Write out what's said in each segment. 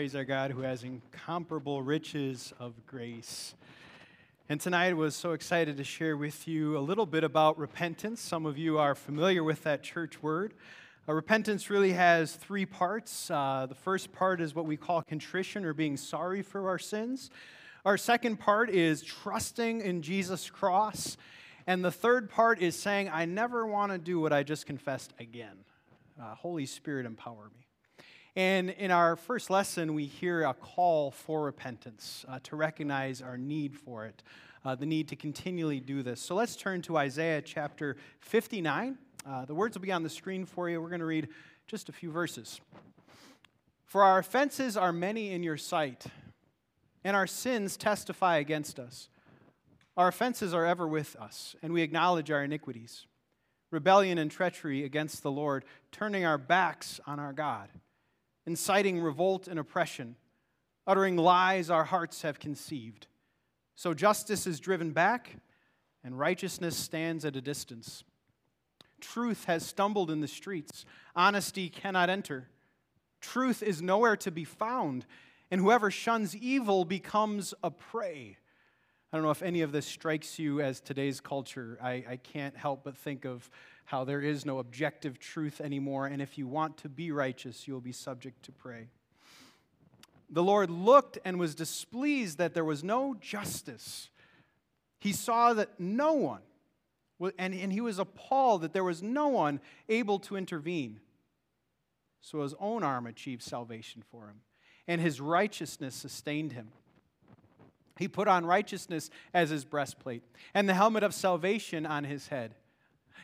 praise our God who has incomparable riches of grace. And tonight I was so excited to share with you a little bit about repentance. Some of you are familiar with that church word. Uh, repentance really has three parts. Uh, the first part is what we call contrition or being sorry for our sins. Our second part is trusting in Jesus' cross. And the third part is saying, I never want to do what I just confessed again. Uh, Holy Spirit, empower me. And in our first lesson, we hear a call for repentance, uh, to recognize our need for it, uh, the need to continually do this. So let's turn to Isaiah chapter 59. Uh, the words will be on the screen for you. We're going to read just a few verses. For our offenses are many in your sight, and our sins testify against us. Our offenses are ever with us, and we acknowledge our iniquities. Rebellion and treachery against the Lord, turning our backs on our God inciting revolt and oppression, uttering lies our hearts have conceived. So justice is driven back, and righteousness stands at a distance. Truth has stumbled in the streets, honesty cannot enter. Truth is nowhere to be found, and whoever shuns evil becomes a prey. I don't know if any of this strikes you as today's culture. I, I can't help but think of how there is no objective truth anymore, and if you want to be righteous, you'll be subject to prey. The Lord looked and was displeased that there was no justice. He saw that no one, and, and he was appalled that there was no one able to intervene. So his own arm achieved salvation for him, and his righteousness sustained him. He put on righteousness as his breastplate, and the helmet of salvation on his head.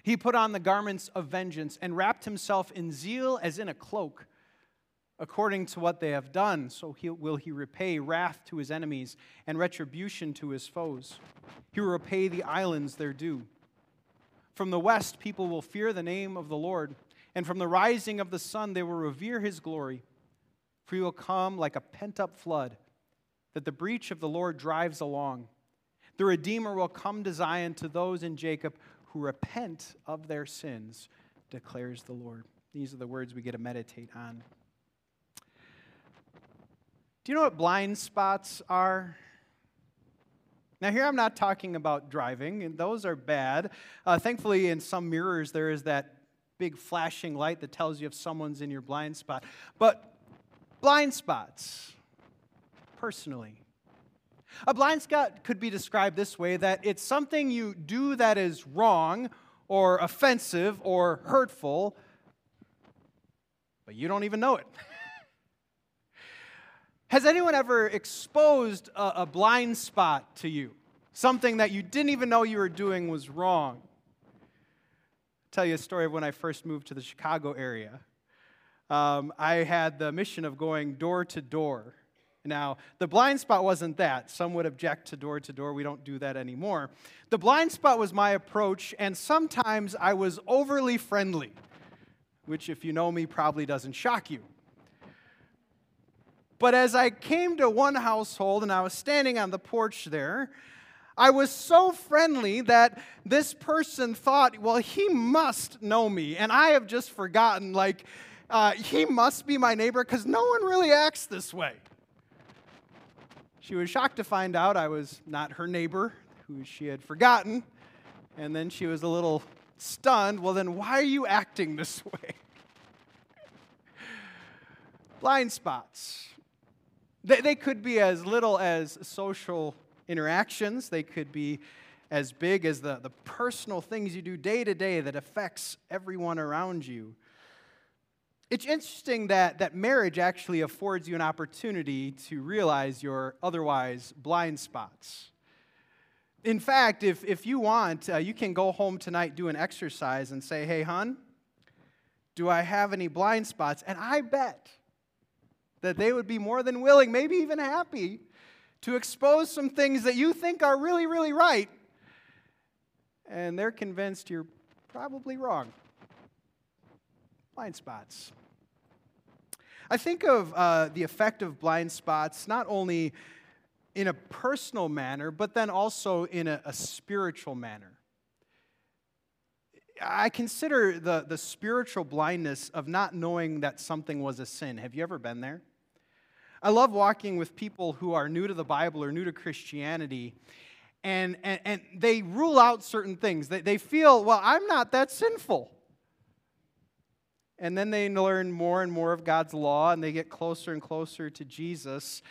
He put on the garments of vengeance and wrapped himself in zeal as in a cloak. According to what they have done, so he, will he repay wrath to his enemies and retribution to his foes. He will repay the islands their due. From the west, people will fear the name of the Lord, and from the rising of the sun, they will revere his glory. For he will come like a pent up flood that the breach of the Lord drives along. The Redeemer will come to Zion to those in Jacob who repent of their sins, declares the Lord. These are the words we get to meditate on. Do you know what blind spots are? Now, here I'm not talking about driving, and those are bad. Uh, thankfully, in some mirrors, there is that big flashing light that tells you if someone's in your blind spot. But blind spots, personally, a blind spot could be described this way that it's something you do that is wrong or offensive or hurtful, but you don't even know it. Has anyone ever exposed a, a, blind spot to you? Something that you didn't even know you were doing was wrong? I'll tell you a story of when I first moved to the Chicago area. Um, I had the mission of going door to door now, the blind spot wasn't that. Some would object to door to door. We don't do that anymore. The blind spot was my approach, and sometimes I was overly friendly, which, if you know me, probably doesn't shock you. But as I came to one household and I was standing on the porch there, I was so friendly that this person thought, well, he must know me. And I have just forgotten, like, uh, he must be my neighbor because no one really acts this way. She was shocked to find out I was not her neighbor, who she had forgotten. And then she was a little stunned. Well, then why are you acting this way? Blind spots. They, they could be as little as social interactions, they could be as big as the, the personal things you do day to day that affects everyone around you. It's interesting that, that marriage actually affords you an opportunity to realize your otherwise blind spots. In fact, if, if you want, uh, you can go home tonight, do an exercise, and say, hey, hon, do I have any blind spots? And I bet that they would be more than willing, maybe even happy, to expose some things that you think are really, really right. And they're convinced you're probably wrong blind spots. I think of uh, the effect of blind spots not only in a personal manner, but then also in a, a spiritual manner. I consider the, the spiritual blindness of not knowing that something was a sin. Have you ever been there? I love walking with people who are new to the Bible or new to Christianity, and, and, and they rule out certain things. They, they feel, well, I'm not that sinful. And then they learn more and more of God's law, and they get closer and closer to Jesus,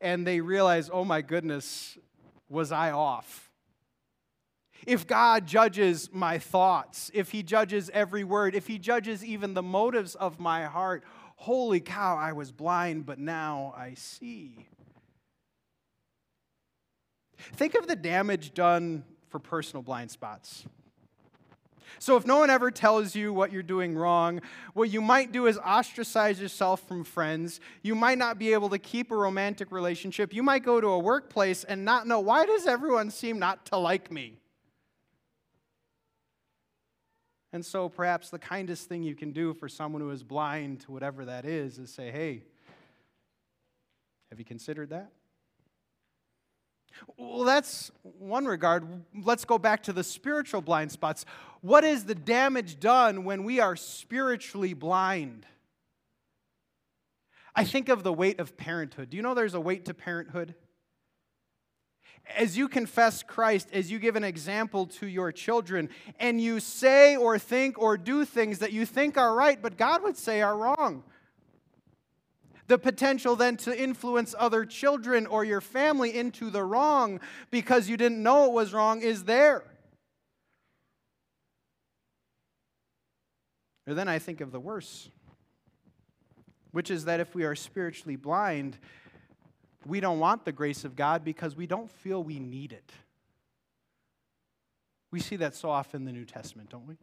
and they realize, oh my goodness, was I off? If God judges my thoughts, if He judges every word, if He judges even the motives of my heart, holy cow, I was blind, but now I see. Think of the damage done for personal blind spots. So, if no one ever tells you what you're doing wrong, what you might do is ostracize yourself from friends. You might not be able to keep a romantic relationship. You might go to a workplace and not know why does everyone seem not to like me? And so perhaps the kindest thing you can do for someone who is blind to whatever that is is say, hey, have you considered that? Well, that's one regard. Let's go back to the spiritual blind spots. What is the damage done when we are spiritually blind? I think of the weight of parenthood. Do you know there's a weight to parenthood? as you confess Christ, as you give an example to your children, and you say or think or do things that you think are right, but God would say are wrong. The potential then to influence other children or your family into the wrong because you didn't know it was wrong is there. Or then I think of the worse, which is that if we are spiritually blind, we don't want the grace of God because we don't feel we need it. We see that so often in the New Testament, don't we?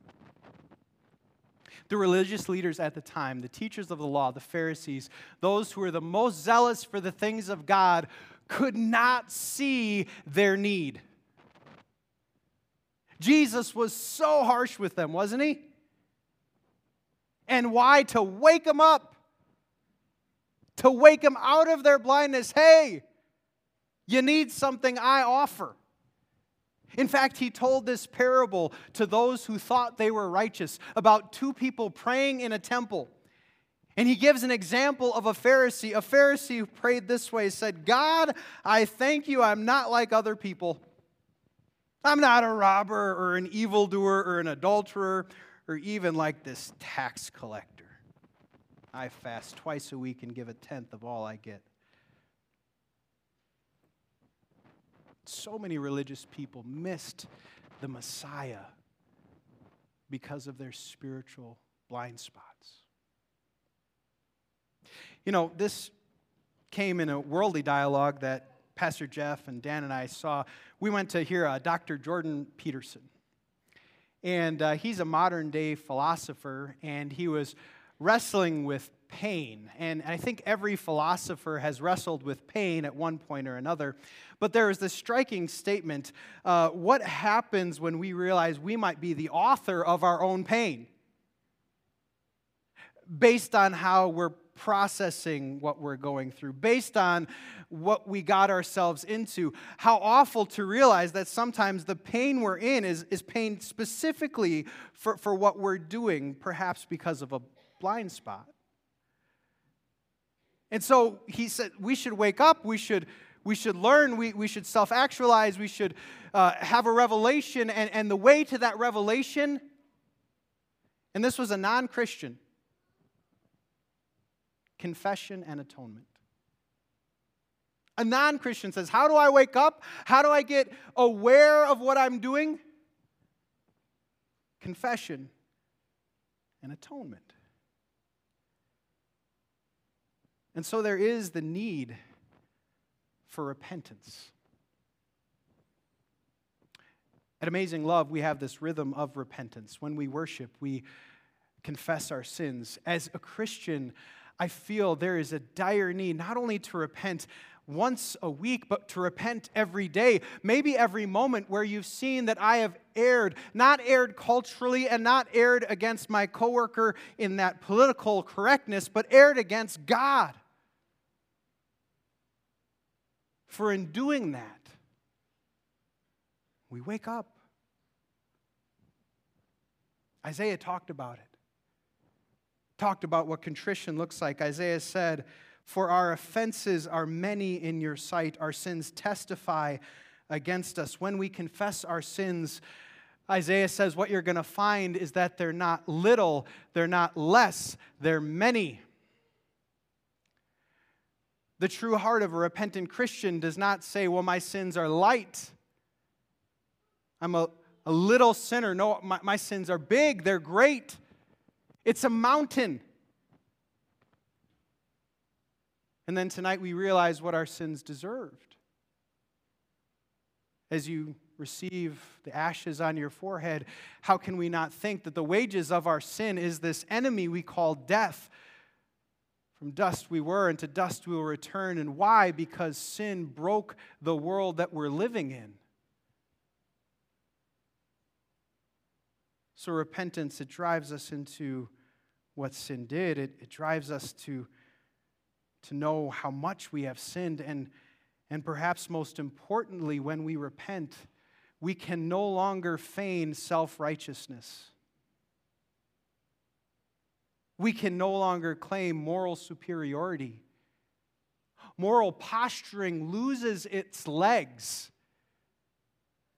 The religious leaders at the time, the teachers of the law, the Pharisees, those who were the most zealous for the things of God, could not see their need. Jesus was so harsh with them, wasn't he? And why? To wake them up to wake them out of their blindness. Hey, you need something I offer. In fact, he told this parable to those who thought they were righteous about two people praying in a temple. And he gives an example of a Pharisee, a Pharisee who prayed this way, said, God, I thank you, I'm not like other people. I'm not a robber or an evildoer or an adulterer or even like this tax collector. I fast twice a week and give a tenth of all I get. So many religious people missed the Messiah because of their spiritual blind spots. You know, this came in a worldly dialogue that Pastor Jeff and Dan and I saw. We went to hear uh, Dr. Jordan Peterson. And uh, he's a modern day philosopher, and he was wrestling with pain. And I think every philosopher has wrestled with pain at one point or another. But there is this striking statement uh, what happens when we realize we might be the author of our own pain? Based on how we're processing what we're going through, based on what we got ourselves into. How awful to realize that sometimes the pain we're in is, is pain specifically for, for what we're doing, perhaps because of a blind spot. And so he said, we should wake up, we should, we should learn, we, we should self actualize, we should uh, have a revelation. And, and the way to that revelation, and this was a non Christian, confession and atonement. A non Christian says, How do I wake up? How do I get aware of what I'm doing? Confession and atonement. And so there is the need for repentance. At Amazing Love, we have this rhythm of repentance. When we worship, we confess our sins. As a Christian, I feel there is a dire need not only to repent once a week, but to repent every day, maybe every moment where you've seen that I have erred, not erred culturally and not erred against my coworker in that political correctness, but erred against God. For in doing that, we wake up. Isaiah talked about it. Talked about what contrition looks like. Isaiah said, For our offenses are many in your sight, our sins testify against us. When we confess our sins, Isaiah says what you're going to find is that they're not little, they're not less, they're many. The true heart of a repentant Christian does not say, Well, my sins are light. I'm a, a little sinner. No, my, my sins are big, they're great. It's a mountain. And then tonight we realize what our sins deserved. As you receive the ashes on your forehead, how can we not think that the wages of our sin is this enemy we call death? From dust we were, and to dust we will return. And why? Because sin broke the world that we're living in. So, repentance, it drives us into what sin did. It, it drives us to to know how much we have sinned. And, and perhaps most importantly, when we repent, we can no longer feign self righteousness. We can no longer claim moral superiority. Moral posturing loses its legs.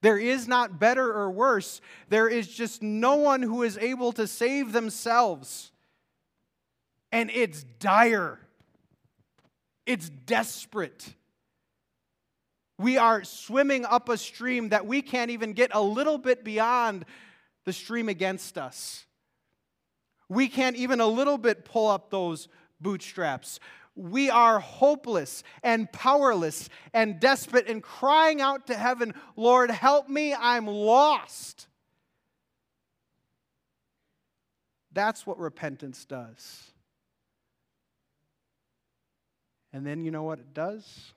There is not better or worse. There is just no one who is able to save themselves. And it's dire. It's desperate. We are swimming up a stream that we can't even get a little bit beyond the stream against us. We can't even a little bit pull up those bootstraps. We are hopeless and powerless and desperate and crying out to heaven, Lord, help me, I'm lost. That's what repentance does. And then you know what it does?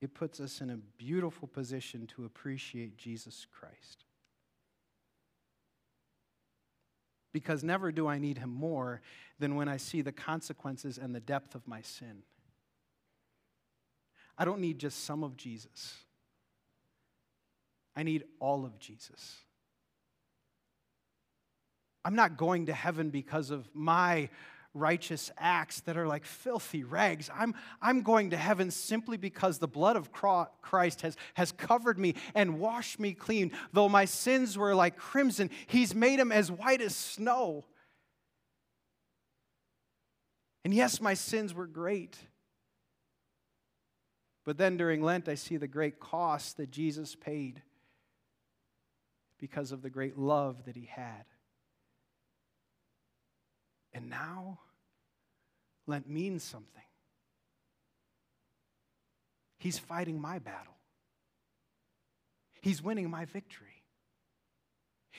It puts us in a beautiful position to appreciate Jesus Christ. Because never do I need him more than when I see the consequences and the depth of my sin. I don't need just some of Jesus, I need all of Jesus. I'm not going to heaven because of my righteous acts that are like filthy rags. I'm, I'm going to heaven simply because the blood of Christ has, has covered me and washed me clean. Though my sins were like crimson, He's made them as white as snow. And yes, my sins were great. But then during Lent, I see the great cost that Jesus paid because of the great love that He had. Now, Lent means something. He's fighting my battle, He's winning my victory.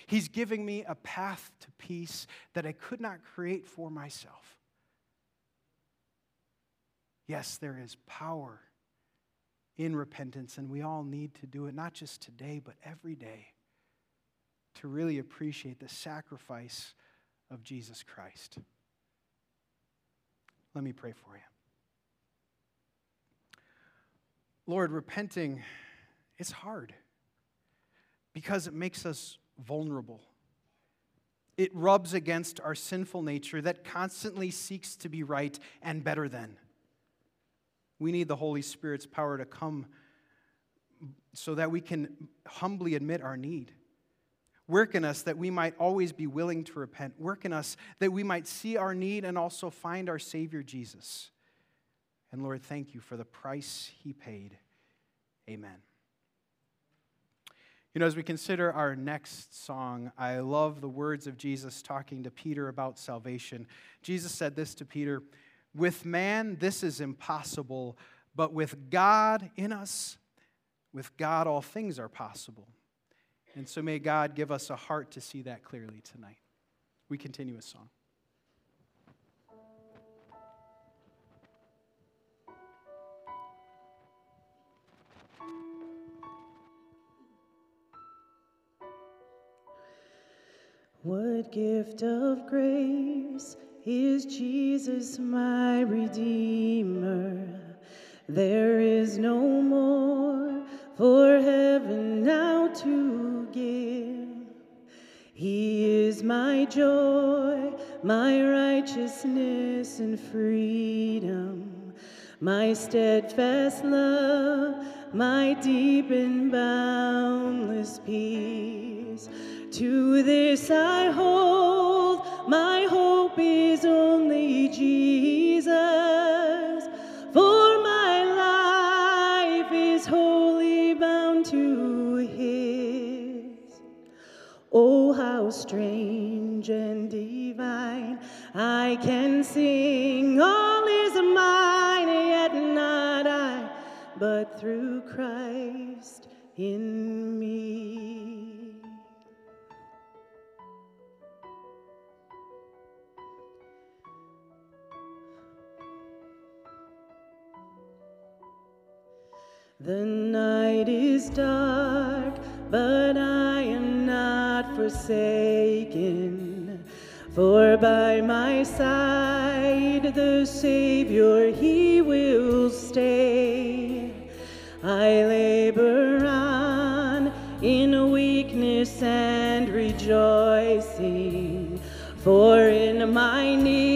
He's giving me a path to peace that I could not create for myself. Yes, there is power in repentance, and we all need to do it, not just today, but every day, to really appreciate the sacrifice of Jesus Christ. Let me pray for you. Lord, repenting, it's hard because it makes us vulnerable. It rubs against our sinful nature that constantly seeks to be right and better than. We need the Holy Spirit's power to come so that we can humbly admit our need. Work in us that we might always be willing to repent. Work in us that we might see our need and also find our Savior Jesus. And Lord, thank you for the price he paid. Amen. You know, as we consider our next song, I love the words of Jesus talking to Peter about salvation. Jesus said this to Peter With man, this is impossible, but with God in us, with God, all things are possible. And so may God give us a heart to see that clearly tonight. We continue a song. What gift of grace is Jesus, my Redeemer? There is no more for heaven now to give. He is my joy, my righteousness and freedom, my steadfast love, my deep and boundless peace. To this I hold, my hope is only Jesus, I can sing, all is mine, yet not I, but through Christ in me. The night is dark, but I am not forsaken. For by my side the Savior, He will stay. I labor on in weakness and rejoicing, for in my need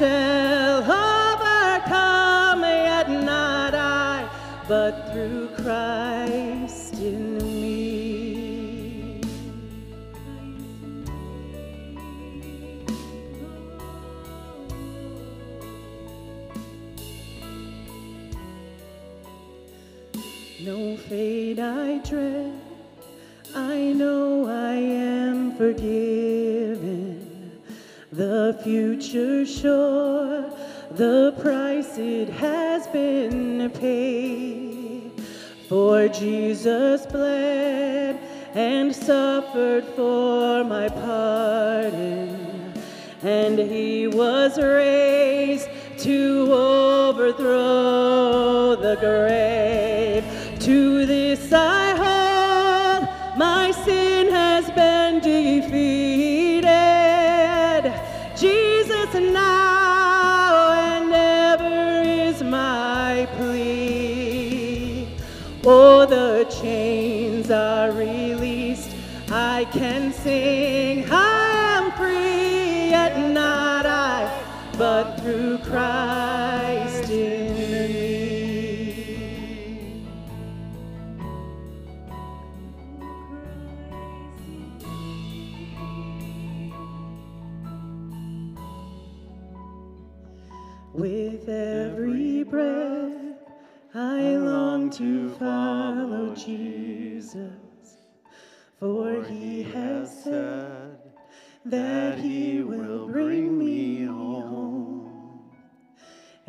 shall overcome, yet not I, but through Christ in me. No fate I dread, future sure, the price it has been paid. For Jesus bled and suffered for my pardon, and he was raised to overthrow the grave. Can sing,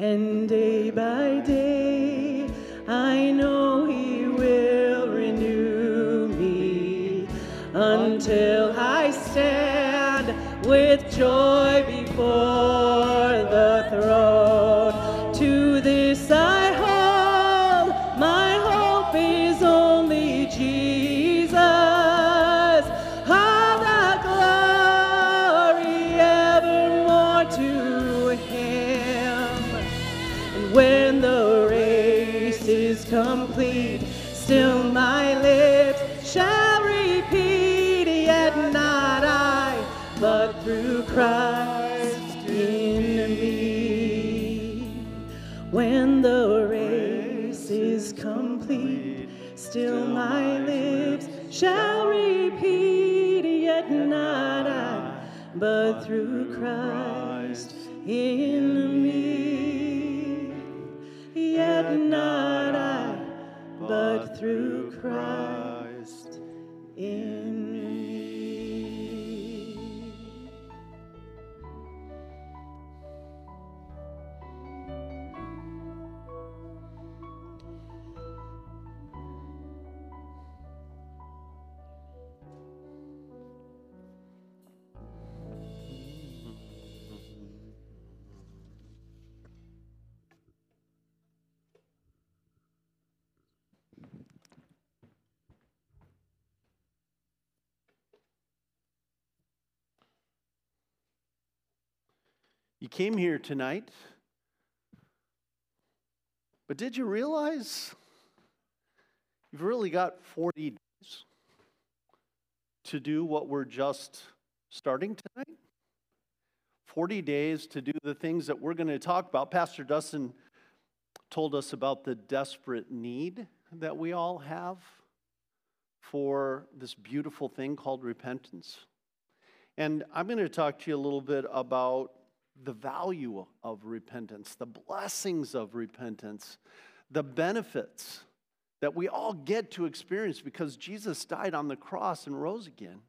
And day by day, I know he will renew me. Until I stand with joy Christ in me. Yet not I, but through You came here tonight, but did you realize you've really got 40 days to do what we're just starting tonight? 40 days to do the things that we're going to talk about. Pastor Dustin told us about the desperate need that we all have for this beautiful thing called repentance. And I'm going to talk to you a little bit about the value of repentance, the blessings of repentance, the benefits that we all get to experience because Jesus died on the cross and rose again,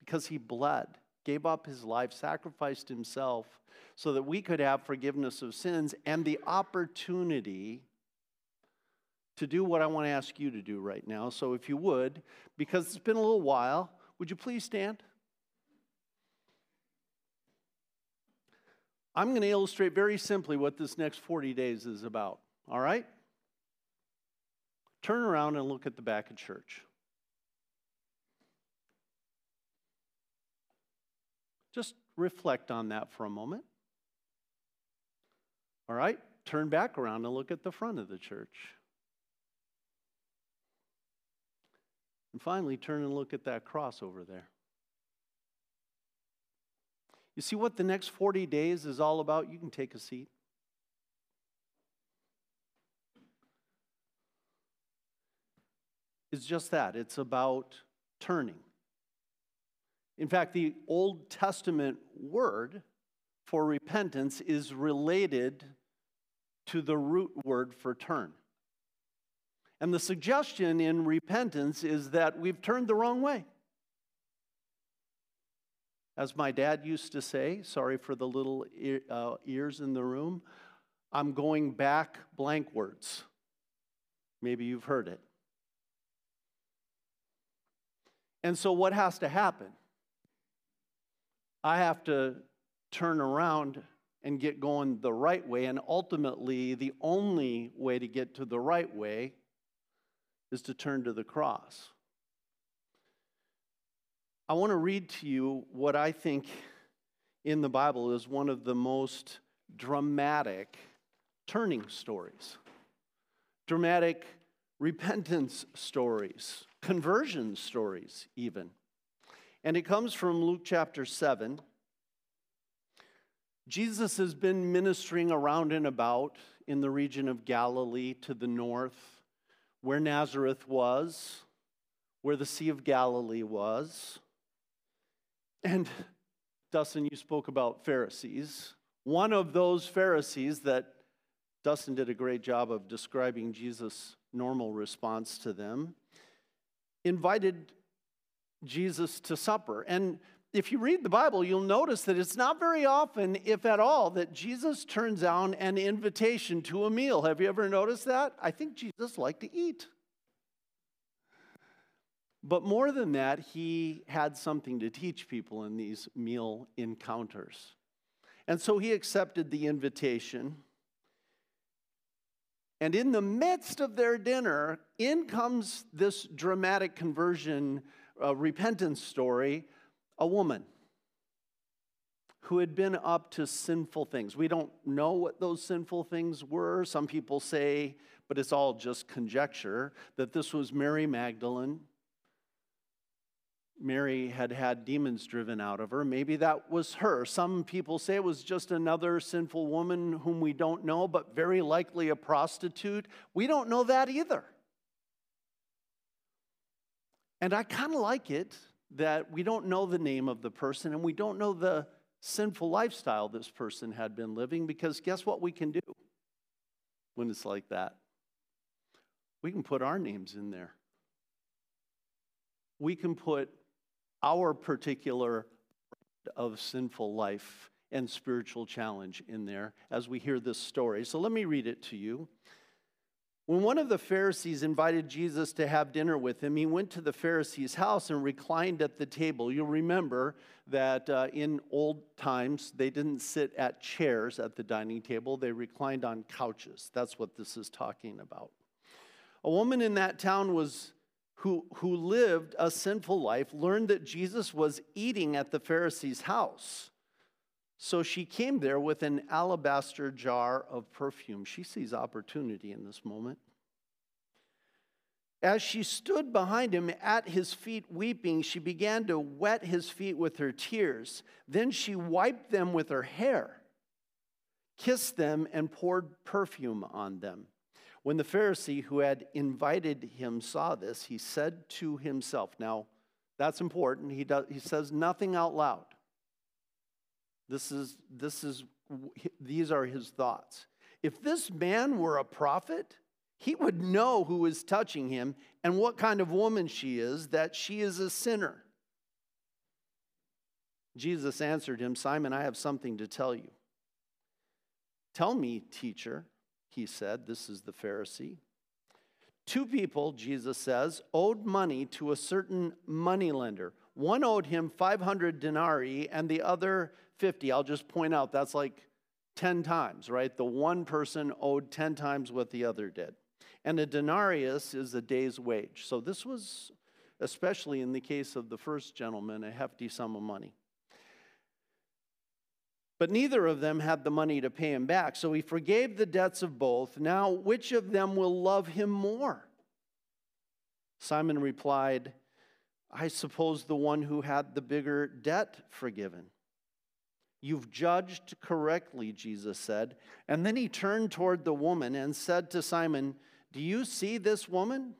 because he bled, gave up his life, sacrificed himself so that we could have forgiveness of sins and the opportunity to do what I want to ask you to do right now. So, if you would, because it's been a little while, would you please stand? I'm going to illustrate very simply what this next 40 days is about. All right? Turn around and look at the back of church. Just reflect on that for a moment. All right? Turn back around and look at the front of the church. And finally, turn and look at that cross over there. You see what the next 40 days is all about? You can take a seat. It's just that. It's about turning. In fact, the Old Testament word for repentance is related to the root word for turn. And the suggestion in repentance is that we've turned the wrong way. As my dad used to say, sorry for the little uh, ears in the room, I'm going back blankwards. Maybe you've heard it. And so, what has to happen? I have to turn around and get going the right way. And ultimately, the only way to get to the right way is to turn to the cross. I want to read to you what I think in the Bible is one of the most dramatic turning stories, dramatic repentance stories, conversion stories, even. And it comes from Luke chapter 7. Jesus has been ministering around and about in the region of Galilee to the north where Nazareth was, where the Sea of Galilee was. And Dustin, you spoke about Pharisees. One of those Pharisees that Dustin did a great job of describing Jesus' normal response to them invited Jesus to supper. And if you read the Bible, you'll notice that it's not very often, if at all, that Jesus turns down an invitation to a meal. Have you ever noticed that? I think Jesus liked to eat. But more than that, he had something to teach people in these meal encounters. And so he accepted the invitation. And in the midst of their dinner, in comes this dramatic conversion, uh, repentance story a woman who had been up to sinful things. We don't know what those sinful things were. Some people say, but it's all just conjecture, that this was Mary Magdalene. Mary had had demons driven out of her. Maybe that was her. Some people say it was just another sinful woman whom we don't know, but very likely a prostitute. We don't know that either. And I kind of like it that we don't know the name of the person and we don't know the sinful lifestyle this person had been living because guess what we can do when it's like that? We can put our names in there. We can put our particular of sinful life and spiritual challenge in there as we hear this story. So let me read it to you. When one of the Pharisees invited Jesus to have dinner with him, he went to the Pharisee's house and reclined at the table. You'll remember that uh, in old times, they didn't sit at chairs at the dining table, they reclined on couches. That's what this is talking about. A woman in that town was who, who lived a sinful life learned that Jesus was eating at the Pharisee's house. So she came there with an alabaster jar of perfume. She sees opportunity in this moment. As she stood behind him at his feet weeping, she began to wet his feet with her tears. Then she wiped them with her hair, kissed them, and poured perfume on them. When the Pharisee who had invited him saw this, he said to himself, Now, that's important. He, does, he says nothing out loud. This is, this is, these are his thoughts. If this man were a prophet, he would know who is touching him and what kind of woman she is, that she is a sinner. Jesus answered him, Simon, I have something to tell you. Tell me, teacher, he said. This is the Pharisee. Two people, Jesus says, owed money to a certain moneylender. One owed him 500 denarii and the other 50. I'll just point out that's like 10 times, right? The one person owed 10 times what the other did and a denarius is a day's wage. So this was, especially in the case of the first gentleman, a hefty sum of money. But neither of them had the money to pay him back, so he forgave the debts of both. Now, which of them will love him more? Simon replied, I suppose the one who had the bigger debt forgiven. You've judged correctly, Jesus said. And then he turned toward the woman and said to Simon, do you see this woman?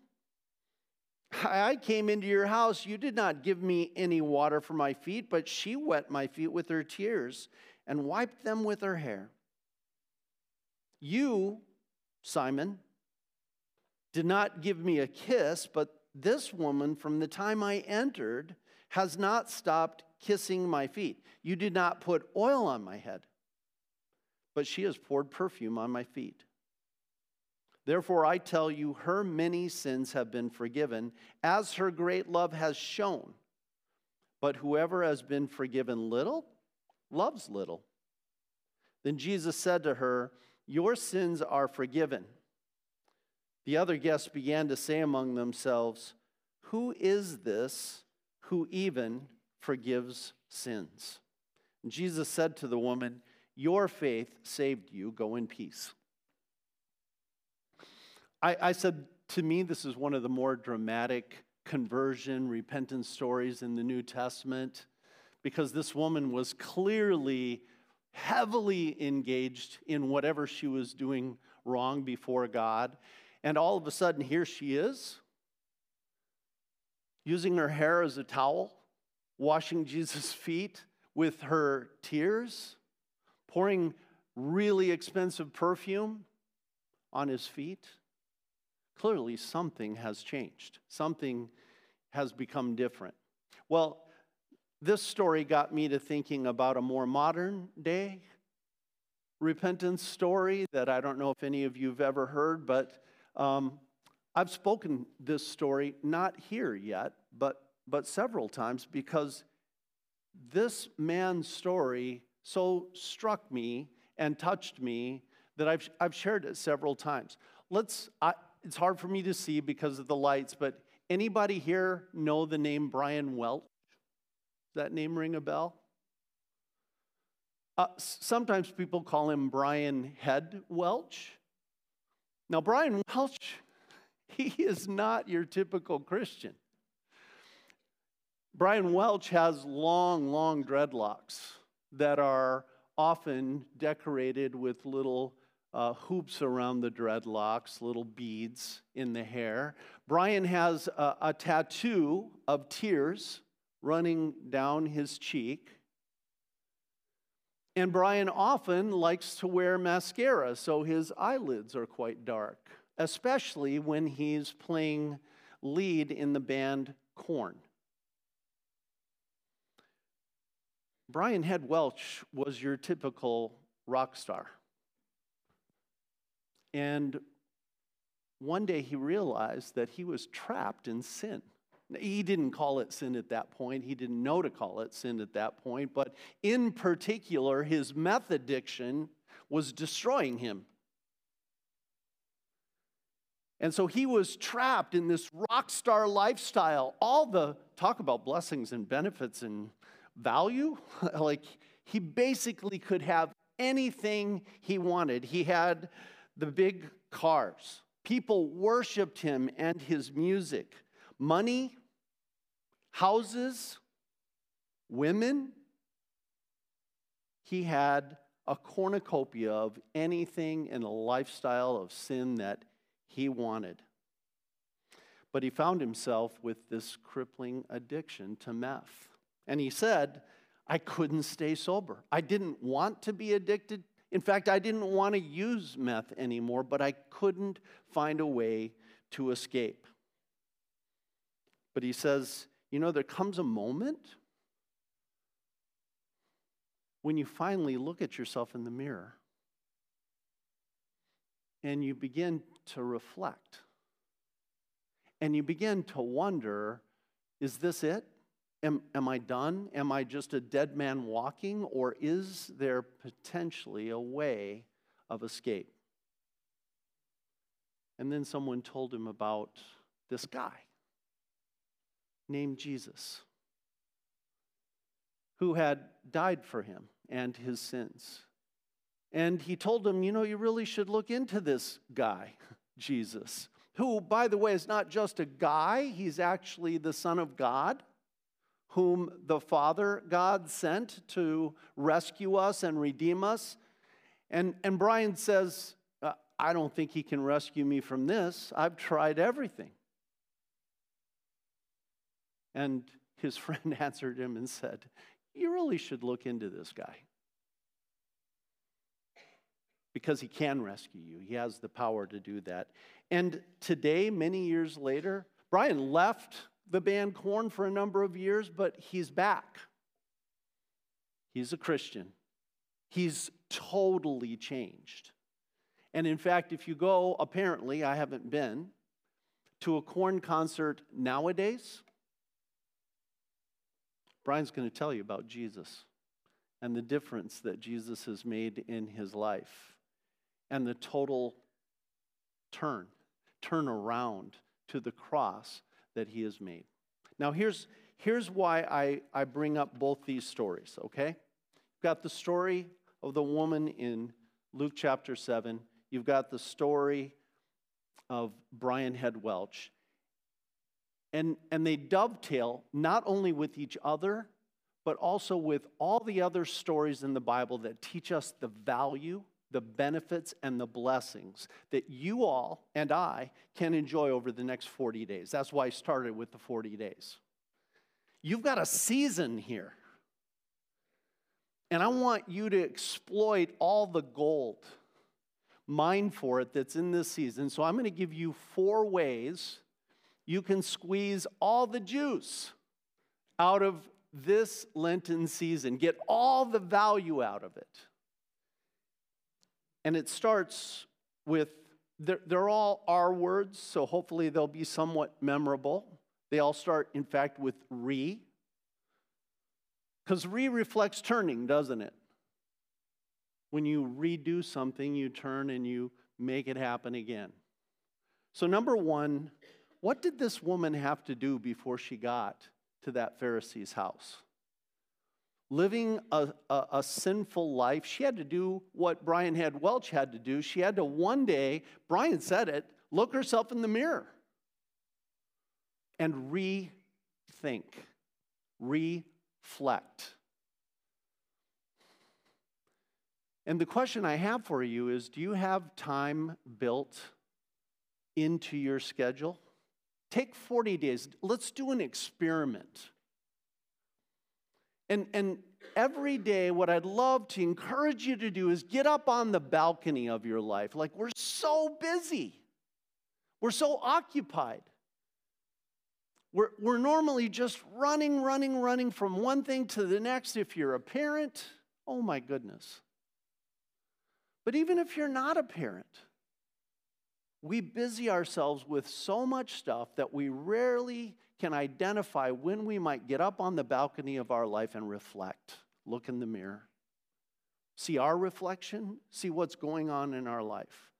I came into your house. You did not give me any water for my feet, but she wet my feet with her tears and wiped them with her hair. You, Simon, did not give me a kiss, but this woman, from the time I entered, has not stopped kissing my feet. You did not put oil on my head, but she has poured perfume on my feet. Therefore, I tell you, her many sins have been forgiven, as her great love has shown. But whoever has been forgiven little loves little. Then Jesus said to her, Your sins are forgiven. The other guests began to say among themselves, Who is this who even forgives sins? And Jesus said to the woman, Your faith saved you. Go in peace. I, I said, to me, this is one of the more dramatic conversion, repentance stories in the New Testament because this woman was clearly heavily engaged in whatever she was doing wrong before God. And all of a sudden, here she is, using her hair as a towel, washing Jesus' feet with her tears, pouring really expensive perfume on his feet clearly something has changed. Something has become different. Well, this story got me to thinking about a more modern day repentance story that I don't know if any of you have ever heard, but um, I've spoken this story not here yet, but but several times because this man's story so struck me and touched me that I've, I've shared it several times. Let's, I, it's hard for me to see because of the lights, but anybody here know the name Brian Welch? Does that name ring a bell? Uh, sometimes people call him Brian Head Welch. Now, Brian Welch, he is not your typical Christian. Brian Welch has long, long dreadlocks that are often decorated with little uh, hoops around the dreadlocks, little beads in the hair. Brian has a, a tattoo of tears running down his cheek. And Brian often likes to wear mascara, so his eyelids are quite dark, especially when he's playing lead in the band Korn. Brian Head Welch was your typical rock star. And one day he realized that he was trapped in sin. He didn't call it sin at that point. He didn't know to call it sin at that point. But in particular, his meth addiction was destroying him. And so he was trapped in this rock star lifestyle. All the talk about blessings and benefits and value, like He basically could have anything he wanted. He had the big cars. People worshiped him and his music. Money, houses, women. He had a cornucopia of anything in a lifestyle of sin that he wanted. But he found himself with this crippling addiction to meth. And he said, I couldn't stay sober. I didn't want to be addicted. In fact, I didn't want to use meth anymore, but I couldn't find a way to escape. But he says, you know, there comes a moment when you finally look at yourself in the mirror and you begin to reflect and you begin to wonder is this it? Am, am I done? Am I just a dead man walking? Or is there potentially a way of escape? And then someone told him about this guy named Jesus who had died for him and his sins. And he told him, You know, you really should look into this guy, Jesus, who, by the way, is not just a guy, he's actually the Son of God, whom the Father God sent to rescue us and redeem us. And, and Brian says, uh, I don't think he can rescue me from this. I've tried everything. And his friend answered him and said, you really should look into this guy. Because he can rescue you, he has the power to do that. And today, many years later, Brian left the band Korn for a number of years, but he's back. He's a Christian. He's totally changed. And in fact, if you go, apparently, I haven't been, to a Korn concert nowadays, Brian's going to tell you about Jesus and the difference that Jesus has made in his life and the total turn, turn around to the cross that he has made. Now, here's, here's why I, I bring up both these stories, okay? You've got the story of the woman in Luke chapter 7, you've got the story of Brian Head Welch, and, and they dovetail not only with each other, but also with all the other stories in the Bible that teach us the value, the benefits, and the blessings that you all and I can enjoy over the next 40 days. That's why I started with the 40 days. You've got a season here. And I want you to exploit all the gold, mine for it that's in this season. So I'm going to give you four ways you can squeeze all the juice out of this Lenten season, get all the value out of it. And it starts with, they're, they're all R words, so hopefully they'll be somewhat memorable. They all start, in fact, with re. Because re reflects turning, doesn't it? When you redo something, you turn and you make it happen again. So, number one, what did this woman have to do before she got to that Pharisee's house? Living a, a, a, sinful life, she had to do what Brian Head Welch had to do. She had to one day, Brian said it, look herself in the mirror and rethink, reflect. And the question I have for you is do you have time built into your schedule? Take 40 days. Let's do an experiment. And, and every day, what I'd love to encourage you to do is get up on the balcony of your life. Like, we're so busy, we're so occupied. We're, we're normally just running, running, running from one thing to the next. If you're a parent, oh my goodness. But even if you're not a parent, we busy ourselves with so much stuff that we rarely can identify when we might get up on the balcony of our life and reflect, look in the mirror, see our reflection, see what's going on in our life.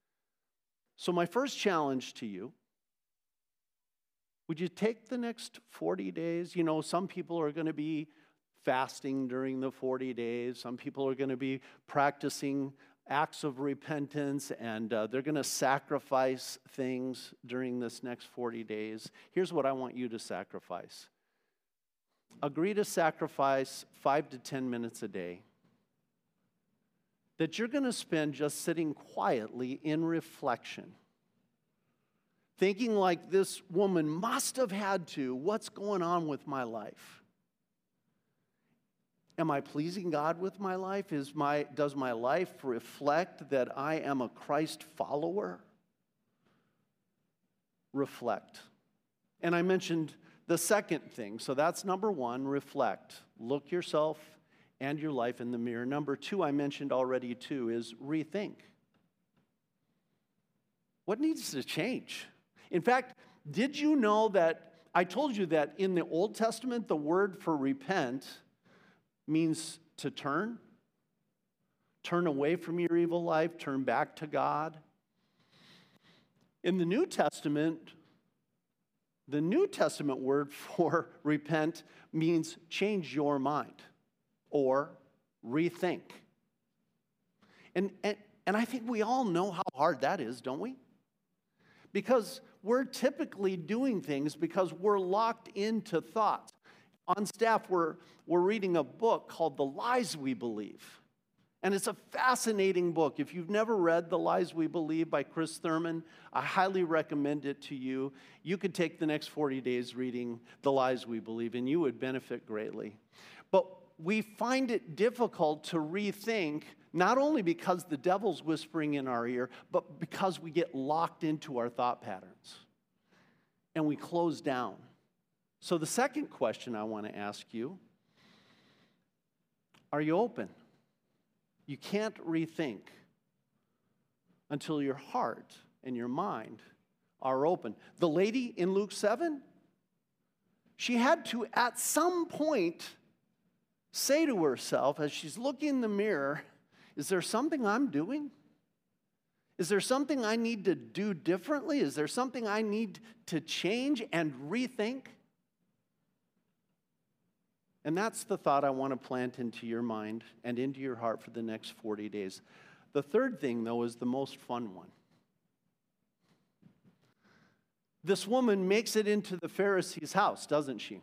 So, my first challenge to you would you take the next 40 days? You know, some people are going to be fasting during the 40 days. Some people are going to be practicing acts of repentance and uh, they're going to sacrifice things during this next 40 days. Here's what I want you to sacrifice agree to sacrifice five to 10 minutes a day that you're going to spend just sitting quietly in reflection. Thinking like this woman must have had to, what's going on with my life? Am I pleasing God with my life? Is my, does my life reflect that I am a Christ follower? Reflect. And I mentioned the second thing. So that's number one reflect. Look yourself and your life in the mirror. Number two, I mentioned already too, is rethink. What needs to change? In fact, did you know that I told you that in the Old Testament, the word for repent means to turn, turn away from your evil life, turn back to God. In the New Testament, the New Testament word for repent means change your mind or rethink. And, and, and I think we all know how hard that is, don't we? Because we're typically doing things because we're locked into thoughts on staff, we're, we're reading a book called The Lies We Believe. And it's a fascinating book. If you've never read The Lies We Believe by Chris Thurman, I highly recommend it to you. You could take the next 40 days reading The Lies We Believe, and you would benefit greatly. But we find it difficult to rethink, not only because the devil's whispering in our ear, but because we get locked into our thought patterns and we close down. So, the second question I want to ask you are you open? You can't rethink until your heart and your mind are open. The lady in Luke 7, she had to, at some point, say to herself as she's looking in the mirror, Is there something I'm doing? Is there something I need to do differently? Is there something I need to change and rethink? And that's the thought I want to plant into your mind and into your heart for the next 40 days. The third thing, though, is the most fun one. This woman makes it into the Pharisee's house, doesn't she?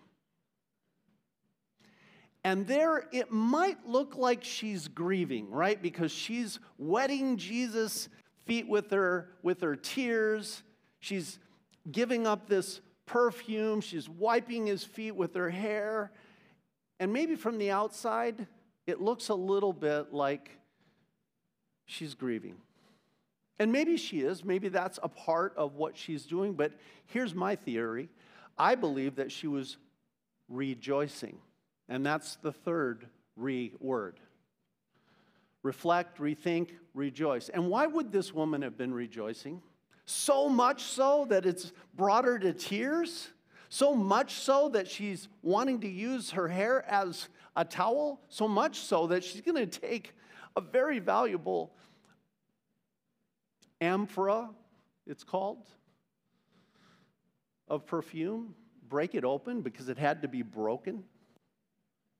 And there it might look like she's grieving, right? Because she's wetting Jesus' feet with her, with her tears. She's giving up this perfume. She's wiping his feet with her hair. And maybe from the outside, it looks a little bit like she's grieving. And maybe she is. Maybe that's a part of what she's doing. But here's my theory I believe that she was rejoicing. And that's the third re word reflect, rethink, rejoice. And why would this woman have been rejoicing? So much so that it's brought her to tears? So much so that she's wanting to use her hair as a towel, so much so that she's going to take a very valuable amphora, it's called, of perfume, break it open because it had to be broken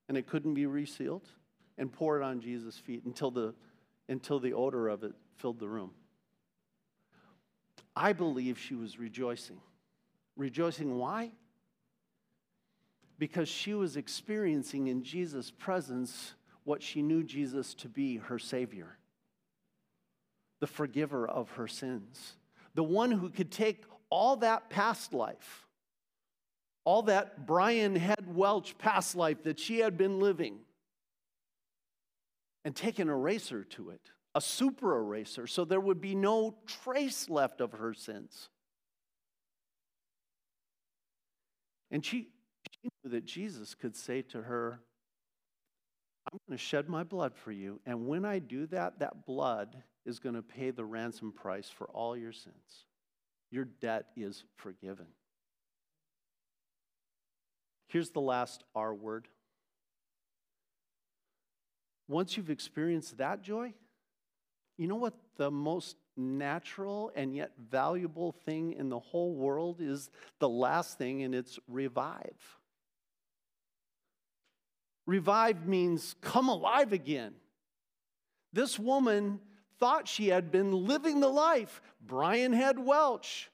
and it couldn't be resealed, and pour it on Jesus' feet until the, until the odor of it filled the room. I believe she was rejoicing. Rejoicing why? Because she was experiencing in Jesus' presence what she knew Jesus to be her Savior, the forgiver of her sins, the one who could take all that past life, all that Brian Head Welch past life that she had been living, and take an eraser to it, a super eraser, so there would be no trace left of her sins. And she, she knew that Jesus could say to her, I'm going to shed my blood for you. And when I do that, that blood is going to pay the ransom price for all your sins. Your debt is forgiven. Here's the last R word. Once you've experienced that joy, you know what the most natural and yet valuable thing in the whole world is the last thing, and it's revive. Revive means come alive again. This woman thought she had been living the life. Brian Head Welch,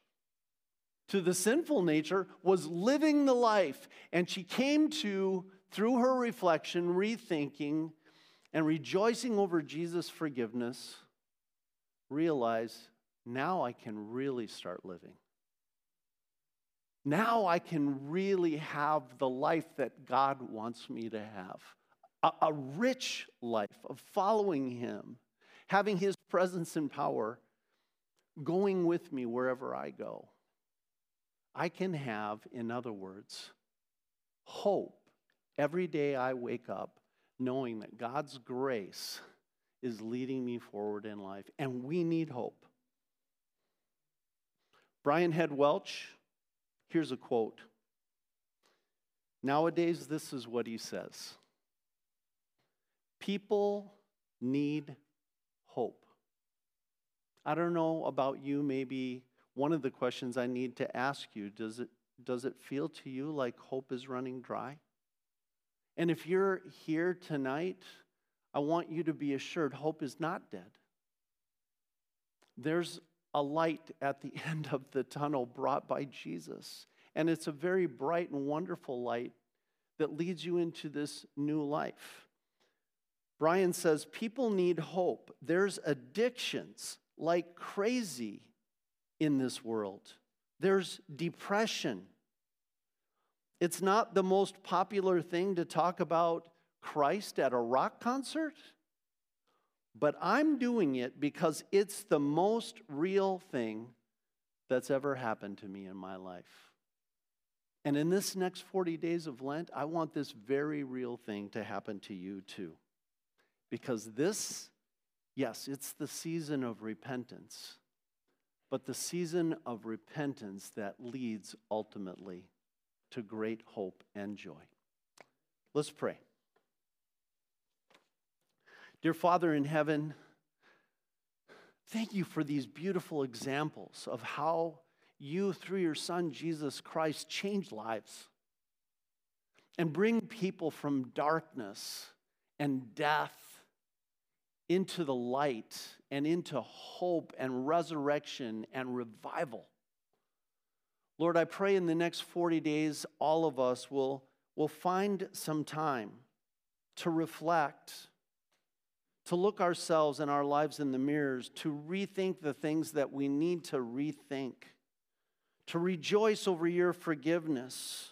to the sinful nature, was living the life. And she came to, through her reflection, rethinking, and rejoicing over Jesus' forgiveness, realize now I can really start living. Now I can really have the life that God wants me to have a, a rich life of following Him, having His presence and power going with me wherever I go. I can have, in other words, hope every day I wake up knowing that God's grace is leading me forward in life, and we need hope. Brian Head Welch Here's a quote. Nowadays, this is what he says People need hope. I don't know about you, maybe one of the questions I need to ask you does it, does it feel to you like hope is running dry? And if you're here tonight, I want you to be assured hope is not dead. There's a light at the end of the tunnel brought by Jesus. And it's a very bright and wonderful light that leads you into this new life. Brian says people need hope. There's addictions like crazy in this world, there's depression. It's not the most popular thing to talk about Christ at a rock concert but I'm doing it because it's the most real thing that's ever happened to me in my life. And in this next 40 days of Lent, I want this very real thing to happen to you too. Because this, yes, it's the season of repentance, but the season of repentance that leads ultimately to great hope and joy. Let's pray. Dear Father in heaven, thank you for these beautiful examples of how you, through your Son, Jesus Christ, change lives and bring people from darkness and death into the light and into hope and resurrection and revival. Lord, I pray in the next 40 days, all of us will, will find some time to reflect to look ourselves and our lives in the mirrors, to rethink the things that we need to rethink, to rejoice over your forgiveness,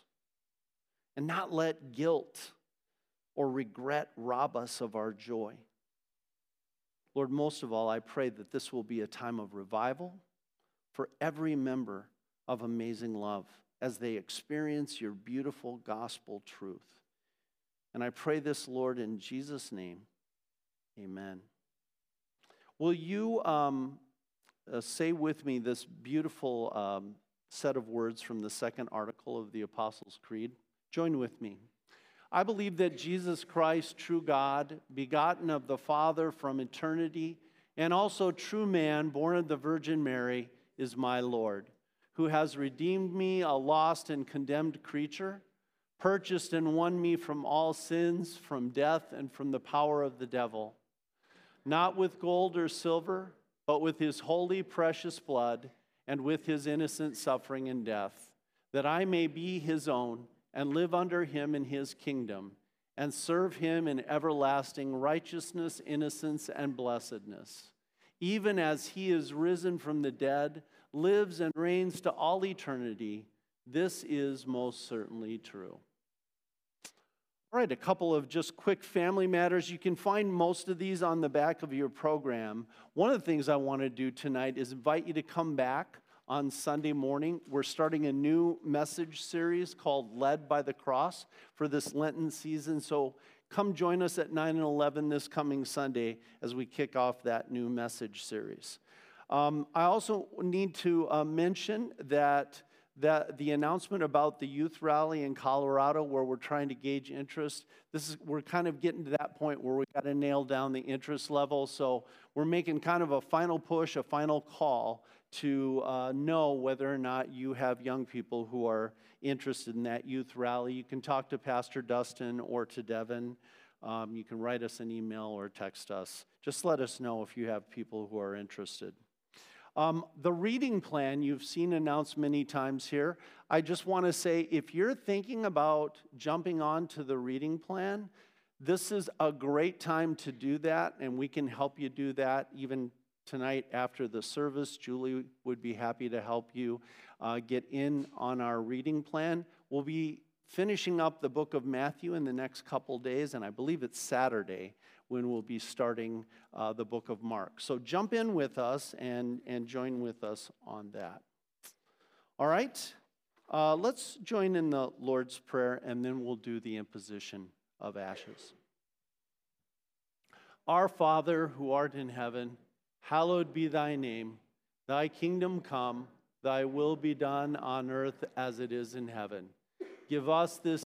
and not let guilt or regret rob us of our joy. Lord, most of all, I pray that this will be a time of revival for every member of Amazing Love as they experience your beautiful gospel truth. And I pray this, Lord, in Jesus' name. Amen. Will you um, uh, say with me this beautiful um, set of words from the second article of the Apostles' Creed? Join with me. I believe that Jesus Christ, true God, begotten of the Father from eternity, and also true man, born of the Virgin Mary, is my Lord, who has redeemed me, a lost and condemned creature, purchased and won me from all sins, from death, and from the power of the devil not with gold or silver, but with his holy, precious blood, and with his innocent suffering and death, that I may be his own and live under him in his kingdom, and serve him in everlasting righteousness, innocence, and blessedness. Even as he is risen from the dead, lives and reigns to all eternity, this is most certainly true. All right, a couple of just quick family matters. You can find most of these on the back of your program. One of the things I want to do tonight is invite you to come back on Sunday morning. We're starting a new message series called Led by the Cross for this Lenten season. So come join us at 9 and 11 this coming Sunday as we kick off that new message series. Um, I also need to uh, mention that that the announcement about the youth rally in Colorado, where we're trying to gauge interest, this is we're kind of getting to that point where we've got to nail down the interest level. So we're making kind of a final push, a final call to uh, know whether or not you have young people who are interested in that youth rally. You can talk to Pastor Dustin or to Devin. Um, you can write us an email or text us. Just let us know if you have people who are interested. Um, the reading plan you've seen announced many times here. I just want to say if you're thinking about jumping on to the reading plan, this is a great time to do that, and we can help you do that even tonight after the service. Julie would be happy to help you uh, get in on our reading plan. We'll be finishing up the book of Matthew in the next couple days, and I believe it's Saturday when we'll be starting uh, the book of Mark. So jump in with us and, and join with us on that. All right, uh, let's join in the Lord's Prayer, and then we'll do the imposition of ashes. Our Father who art in heaven, hallowed be thy name. Thy kingdom come, thy will be done on earth as it is in heaven. Give us this